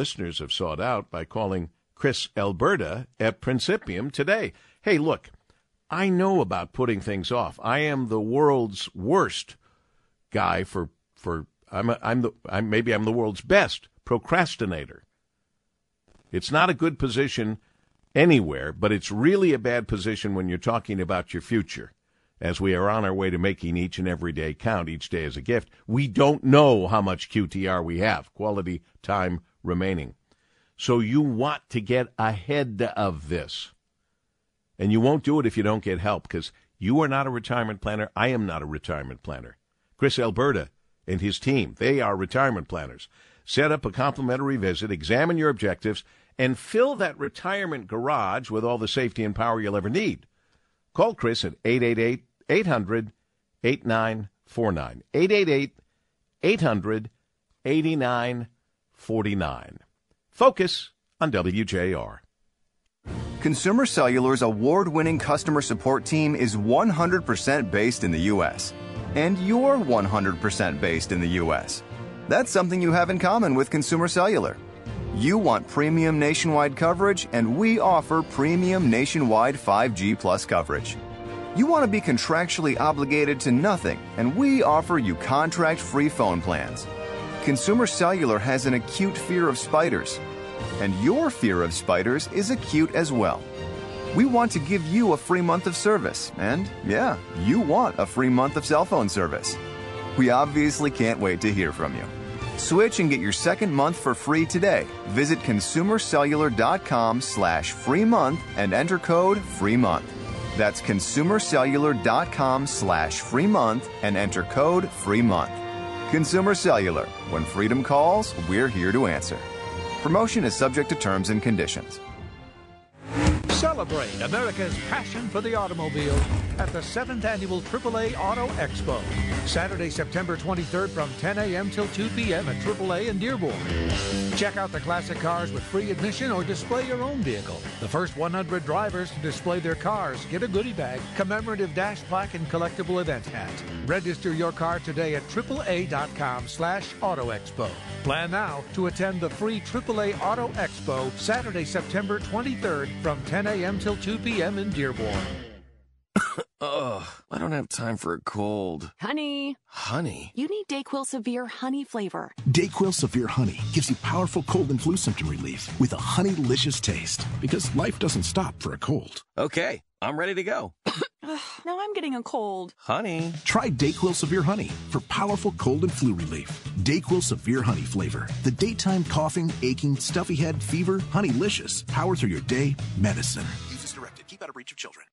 listeners have sought out by calling Chris Alberta at Principium today. Hey, look, I know about putting things off. I am the world's worst guy for for I'm a, I'm the I'm maybe I'm the world's best procrastinator. It's not a good position anywhere, but it's really a bad position when you're talking about your future. As we are on our way to making each and every day count, each day as a gift, we don't know how much QTR we have, quality time remaining. So you want to get ahead of this. And you won't do it if you don't get help because you are not a retirement planner. I am not a retirement planner. Chris Alberta and his team, they are retirement planners. Set up a complimentary visit, examine your objectives, and fill that retirement garage with all the safety and power you'll ever need. Call Chris at 888 800 8949. 888 800 8949. Focus on WJR. Consumer Cellular's award winning customer support team is 100% based in the U.S. And you're 100% based in the U.S. That's something you have in common with Consumer Cellular. You want premium nationwide coverage, and we offer premium nationwide 5G plus coverage. You want to be contractually obligated to nothing, and we offer you contract free phone plans. Consumer Cellular has an acute fear of spiders, and your fear of spiders is acute as well. We want to give you a free month of service, and yeah, you want a free month of cell phone service. We obviously can't wait to hear from you. Switch and get your second month for free today. Visit consumercellular.com slash free month and enter code free month. That's consumercellular.com slash free month and enter code free month. Consumer Cellular. When freedom calls, we're here to answer. Promotion is subject to terms and conditions. Celebrate America's passion for the automobile at the 7th Annual AAA Auto Expo. Saturday, September 23rd from 10 a.m. till 2 p.m. at AAA in Dearborn. Check out the classic cars with free admission or display your own vehicle. The first 100 drivers to display their cars get a goodie bag, commemorative dash plaque, and collectible event hat. Register your car today at AAA.com slash Auto Expo. Plan now to attend the free AAA Auto Expo Saturday, September 23rd from 10 a.m. till 2 p.m. in Dearborn. Ugh, I don't have time for a cold. Honey. Honey? You need Dayquil Severe Honey flavor. Dayquil Severe Honey gives you powerful cold and flu symptom relief with a honeylicious taste. Because life doesn't stop for a cold. Okay, I'm ready to go. now I'm getting a cold. Honey. Try Dayquil Severe Honey for powerful cold and flu relief. Dayquil Severe Honey flavor. The daytime coughing, aching, stuffy head, fever, honeylicious. Power through your day, medicine. Use as directed. Keep out of reach of children.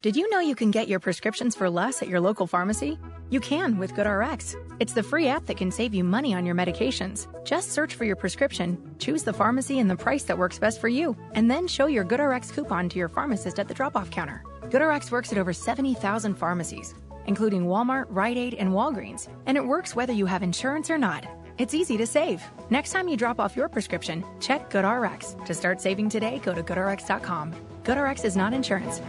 Did you know you can get your prescriptions for less at your local pharmacy? You can with GoodRx. It's the free app that can save you money on your medications. Just search for your prescription, choose the pharmacy and the price that works best for you, and then show your GoodRx coupon to your pharmacist at the drop off counter. GoodRx works at over 70,000 pharmacies, including Walmart, Rite Aid, and Walgreens, and it works whether you have insurance or not. It's easy to save. Next time you drop off your prescription, check GoodRx. To start saving today, go to goodrx.com. GoodRx is not insurance.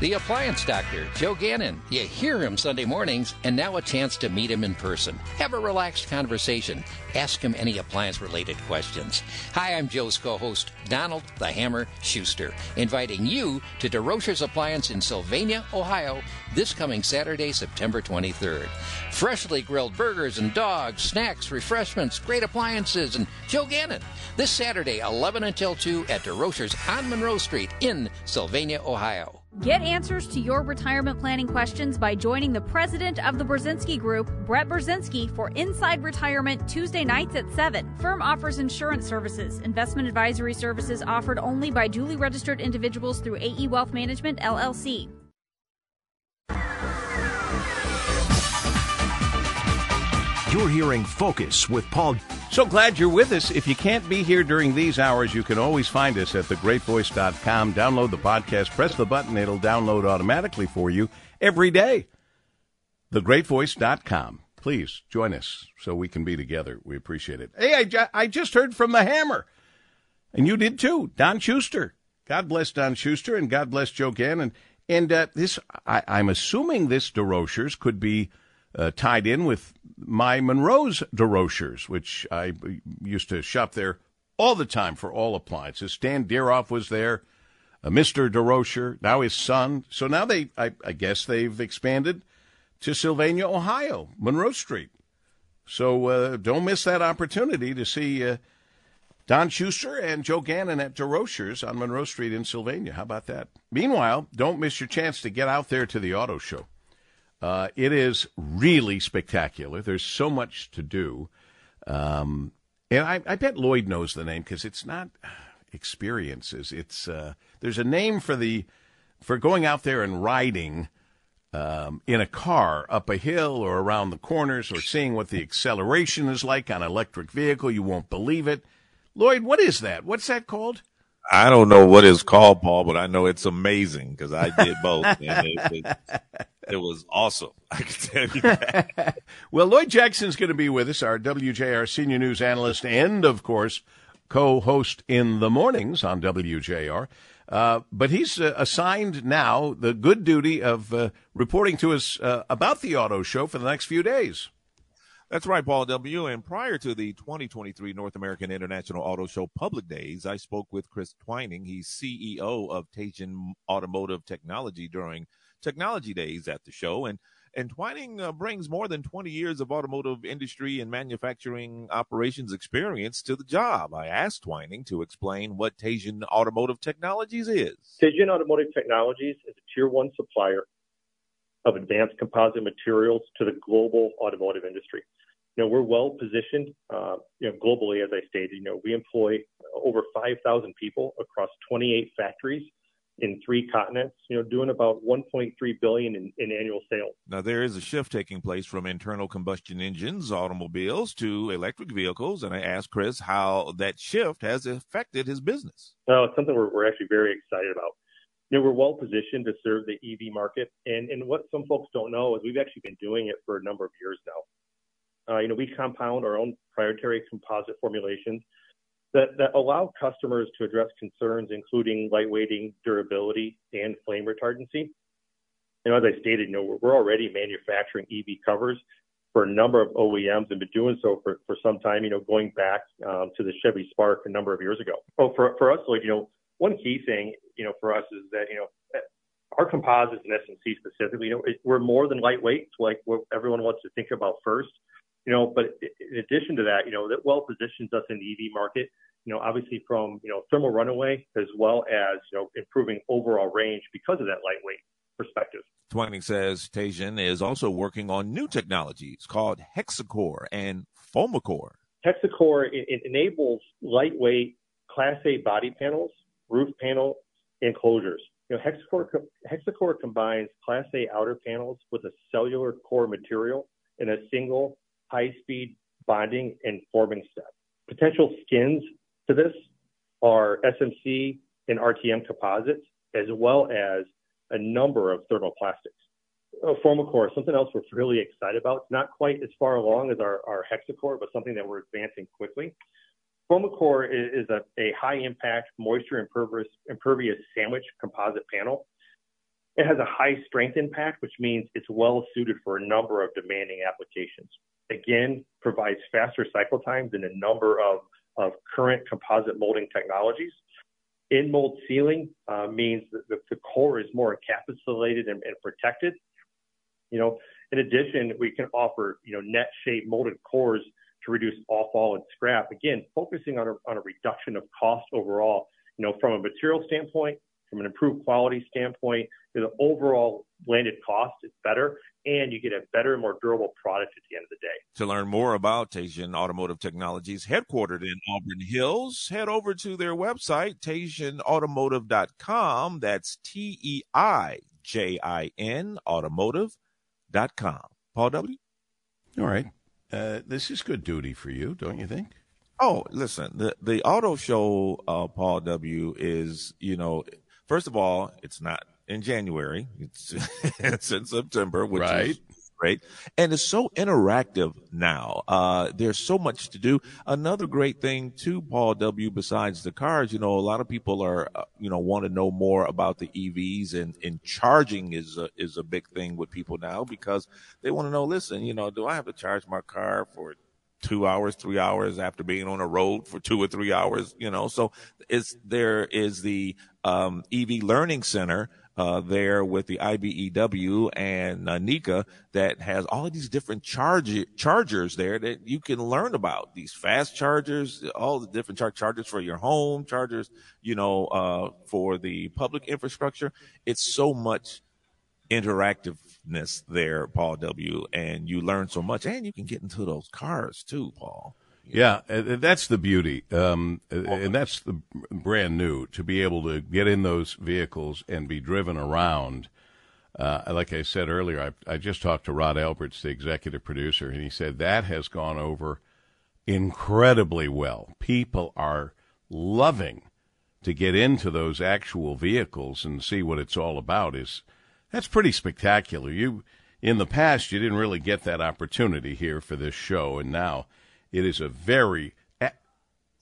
The appliance doctor, Joe Gannon. You hear him Sunday mornings, and now a chance to meet him in person. Have a relaxed conversation. Ask him any appliance related questions. Hi, I'm Joe's co host, Donald the Hammer Schuster, inviting you to DeRocher's Appliance in Sylvania, Ohio, this coming Saturday, September 23rd. Freshly grilled burgers and dogs, snacks, refreshments, great appliances, and Joe Gannon. This Saturday, 11 until 2 at DeRocher's on Monroe Street in Sylvania, Ohio. Get answers to your retirement planning questions by joining the president of the Brzezinski Group, Brett Brzezinski, for Inside Retirement Tuesday nights at 7. Firm offers insurance services, investment advisory services offered only by duly registered individuals through AE Wealth Management, LLC. You're hearing Focus with Paul. So glad you're with us. If you can't be here during these hours, you can always find us at thegreatvoice.com. Download the podcast, press the button, it'll download automatically for you every day. Thegreatvoice.com. Please join us so we can be together. We appreciate it. Hey, I, ju- I just heard from the Hammer, and you did too, Don Schuster. God bless Don Schuster, and God bless Joe Gannon. And uh, this, I, I'm assuming this DeRochers could be uh, tied in with my Monroe's DeRochers, which I used to shop there all the time for all appliances. Stan Deroff was there, uh, Mr. DeRocher, now his son. So now they, I, I guess they've expanded to Sylvania, Ohio, Monroe Street. So uh, don't miss that opportunity to see uh, Don Schuster and Joe Gannon at DeRocher's on Monroe Street in Sylvania. How about that? Meanwhile, don't miss your chance to get out there to the auto show. Uh, it is really spectacular. There's so much to do. Um, and I, I, bet Lloyd knows the name because it's not experiences. It's uh, there's a name for the for going out there and riding um, in a car up a hill or around the corners or seeing what the acceleration is like on an electric vehicle. You won't believe it. Lloyd, what is that? What's that called? I don't know what it's called, Paul, but I know it's amazing because I did both. it, it, it, was awesome. I can tell you that. well, Lloyd Jackson's going to be with us, our WJR senior news analyst, and of course, co-host in the mornings on WJR. Uh, but he's uh, assigned now the good duty of uh, reporting to us uh, about the auto show for the next few days. That's right, Paul W. And prior to the 2023 North American International Auto Show Public Days, I spoke with Chris Twining. He's CEO of Teijin Automotive Technology during Technology Days at the show. And and Twining uh, brings more than 20 years of automotive industry and manufacturing operations experience to the job. I asked Twining to explain what Teijin Automotive Technologies is. Teijin Automotive Technologies is a tier one supplier of advanced composite materials to the global automotive industry. You know, we're well positioned, uh, you know, globally, as I stated. You know, we employ over 5,000 people across 28 factories in three continents, you know, doing about 1.3 billion in, in, annual sales. Now there is a shift taking place from internal combustion engines, automobiles, to electric vehicles, and I asked Chris how that shift has affected his business. No, it's something we're, we're actually very excited about you know, we're well positioned to serve the EV market. And, and what some folks don't know is we've actually been doing it for a number of years now. Uh, you know, we compound our own proprietary composite formulations that, allow customers to address concerns, including lightweighting, durability, and flame retardancy. As I stated, you know, we're already manufacturing EV covers for a number of OEMs and been doing so for, for some time, you know, going back um, to the Chevy Spark a number of years ago. Oh, for, for us, you know, one key thing, you know, for us is that, you know, our composites and SMC specifically, you know, we're more than lightweight, like what everyone wants to think about first, you know, but in addition to that, you know, that well positions us in the EV market, you know, obviously from, you know, thermal runaway as well as, you know, improving overall range because of that lightweight perspective. Twining says Teijin is also working on new technologies called Hexacore and Fomacore. Hexacore it, it enables lightweight Class A body panels roof panel enclosures. You know, Hexacore, Hexacore combines Class A outer panels with a cellular core material in a single high-speed bonding and forming step. Potential skins to this are SMC and RTM composites, as well as a number of thermoplastics. Fomacore, something else we're really excited about. It's not quite as far along as our, our Hexacore, but something that we're advancing quickly. Fomacore is, a, a high impact moisture impervious, impervious sandwich composite panel. It has a high strength impact, which means it's well suited for a number of demanding applications. Again, provides faster cycle times in a number of, of current composite molding technologies. In mold sealing uh, means that the, core is more encapsulated and, and protected. You know, in addition, we can offer you know net shape molded cores to reduce off-fall and scrap. Again, focusing on a, on a reduction of cost overall, you know, from a material standpoint, from an improved quality standpoint, the overall landed cost is better and you get a better, more durable product at the end of the day. To learn more about Teijin Automotive Technologies, headquartered in Auburn Hills, head over to their website, teijinautomotive.com. That's T E I J I N automotive.com. Paul W. All right. Uh, this is good duty for you, don't you think? Oh, listen, the the auto show, uh, Paul W. is you know, first of all, it's not in January; it's it's in September, which right. is great. And it's so interactive now. Uh, there's so much to do. Another great thing too, Paul W. Besides the cars, you know, a lot of people are, uh, you know, want to know more about the EVs and, and charging is a, is a big thing with people now because they want to know, listen, you know, do I have to charge my car for two hours, three hours after being on a road for two or three hours, you know. So it's there is the um, EV Learning Center uh, there with the IBEW and uh, NECA that has all of these different charge chargers there that you can learn about these fast chargers, all the different char- chargers for your home, chargers, you know, uh, for the public infrastructure. It's so much interactiveness there, Paul W. And you learn so much, and you can get into those cars too, Paul. Yeah, that's the beauty, um, and that's the brand new to be able to get in those vehicles and be driven around. Uh, like I said earlier, I, I just talked to Rod Alberts, the executive producer, and he said that has gone over incredibly well. People are loving to get into those actual vehicles and see what it's all about. Is that's pretty spectacular. You in the past you didn't really get that opportunity here for this show, and now it is a very a-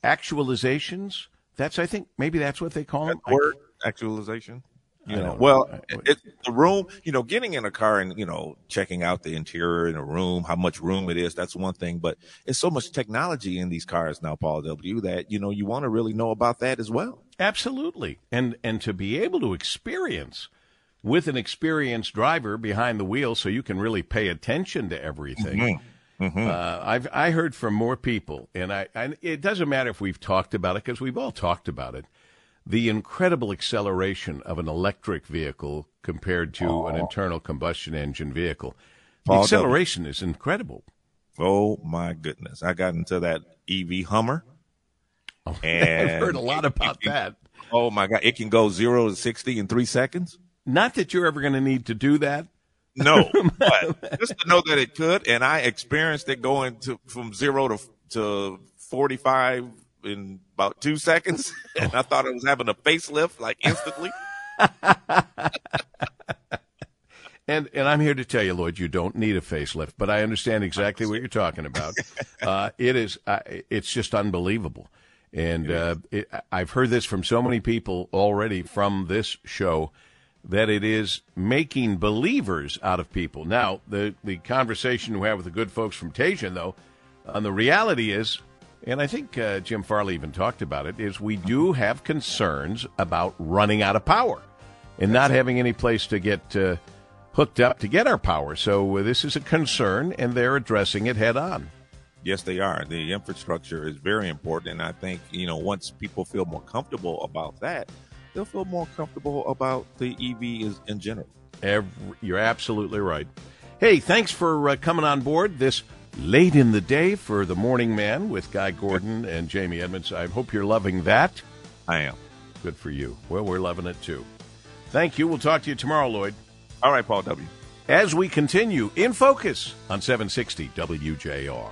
actualizations. That's I think maybe that's what they call them. Word actualization. You know, well, it, the room, you know, getting in a car and, you know, checking out the interior in a room, how much room it is, that's one thing. But it's so much technology in these cars now, Paul W., that, you know, you want to really know about that as well. Absolutely. And, and to be able to experience with an experienced driver behind the wheel so you can really pay attention to everything. Mm-hmm. Mm-hmm. Uh, I've I heard from more people, and I, I it doesn't matter if we've talked about it because we've all talked about it. The incredible acceleration of an electric vehicle compared to oh. an internal combustion engine vehicle. The Paul acceleration w. is incredible. Oh my goodness! I got into that EV Hummer, oh, and I've heard a lot about that. Oh my god! It can go zero to sixty in three seconds. Not that you're ever going to need to do that, no, but just to know that it could, and I experienced it going to from zero to to forty five in about two seconds, and I thought I was having a facelift like instantly. and and I'm here to tell you, Lloyd, you don't need a facelift, but I understand exactly what you're talking about. Uh, it is, uh, it's just unbelievable, and uh, it, I've heard this from so many people already from this show that it is making believers out of people. Now, the, the conversation we have with the good folks from Teijin, though, and the reality is, and I think uh, Jim Farley even talked about it, is we do have concerns about running out of power and not having any place to get uh, hooked up to get our power. So uh, this is a concern, and they're addressing it head on. Yes, they are. The infrastructure is very important, and I think you know once people feel more comfortable about that, they'll feel more comfortable about the EV in general. Every, you're absolutely right. Hey, thanks for uh, coming on board this late in the day for the Morning Man with Guy Gordon and Jamie Edmonds. I hope you're loving that. I am. Good for you. Well, we're loving it too. Thank you. We'll talk to you tomorrow, Lloyd. All right, Paul W. As we continue in focus on 760 WJR.